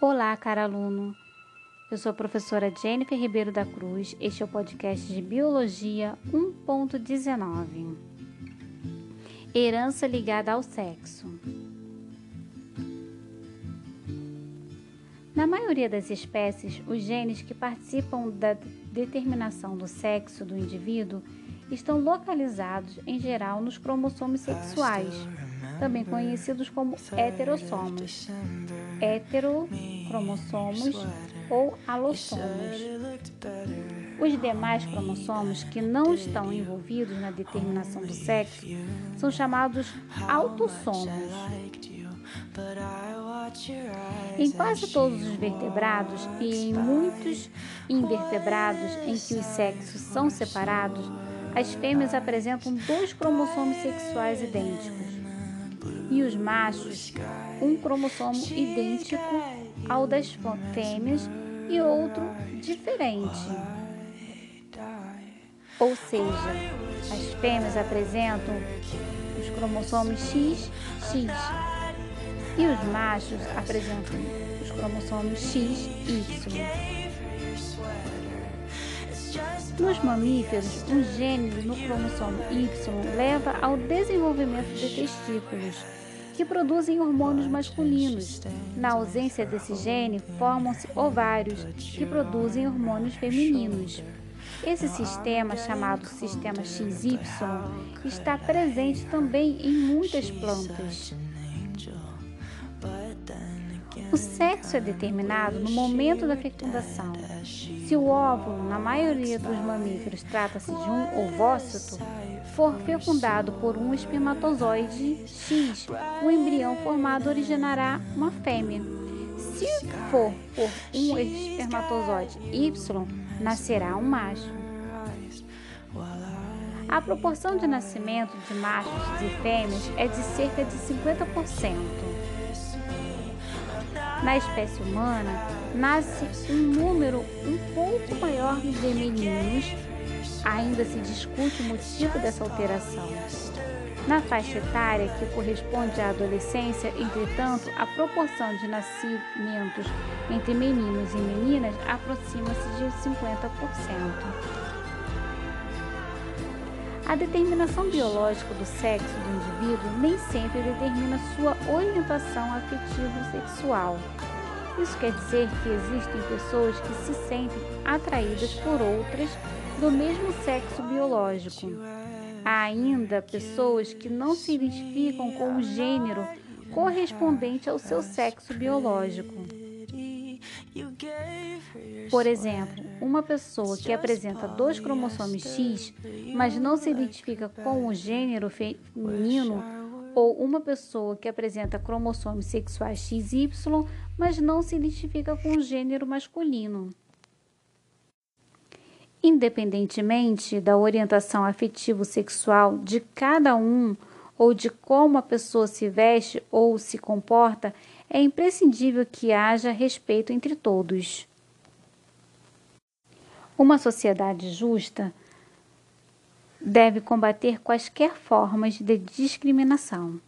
Olá, cara aluno. Eu sou a professora Jennifer Ribeiro da Cruz. Este é o podcast de Biologia 1.19. Herança ligada ao sexo. Na maioria das espécies, os genes que participam da determinação do sexo do indivíduo estão localizados, em geral, nos cromossomos sexuais, também conhecidos como heterossomos heterocromossomos ou alossomos. Os demais cromossomos que não estão envolvidos na determinação do sexo são chamados autossomos. Em quase todos os vertebrados e em muitos invertebrados em que os sexos são separados, as fêmeas apresentam dois cromossomos sexuais idênticos e os machos um cromossomo idêntico ao das fêmeas e outro diferente. Ou seja, as fêmeas apresentam os cromossomos X, X e os machos apresentam os cromossomos X, Y. Nos mamíferos, um gene no cromossomo Y leva ao desenvolvimento de testículos que produzem hormônios masculinos. Na ausência desse gene, formam-se ovários, que produzem hormônios femininos. Esse sistema, chamado sistema XY, está presente também em muitas plantas. Sexo é determinado no momento da fecundação. Se o óvulo, na maioria dos mamíferos, trata-se de um ovócito, for fecundado por um espermatozoide X, o embrião formado originará uma fêmea. Se for por um espermatozoide Y, nascerá um macho. A proporção de nascimento de machos e fêmeas é de cerca de 50%. Na espécie humana, nasce um número um pouco maior de meninos ainda se discute o motivo dessa alteração. Na faixa etária que corresponde à adolescência, entretanto, a proporção de nascimentos entre meninos e meninas aproxima-se de 50%. A determinação biológica do sexo do indivíduo nem sempre determina sua orientação afetivo-sexual. Isso quer dizer que existem pessoas que se sentem atraídas por outras do mesmo sexo biológico. Há ainda pessoas que não se identificam com o gênero correspondente ao seu sexo biológico. Por exemplo, uma pessoa que apresenta dois cromossomos X, mas não se identifica com o gênero feminino, ou uma pessoa que apresenta cromossomos sexuais XY, mas não se identifica com o gênero masculino. Independentemente da orientação afetivo-sexual de cada um ou de como a pessoa se veste ou se comporta, é imprescindível que haja respeito entre todos. Uma sociedade justa deve combater quaisquer formas de discriminação.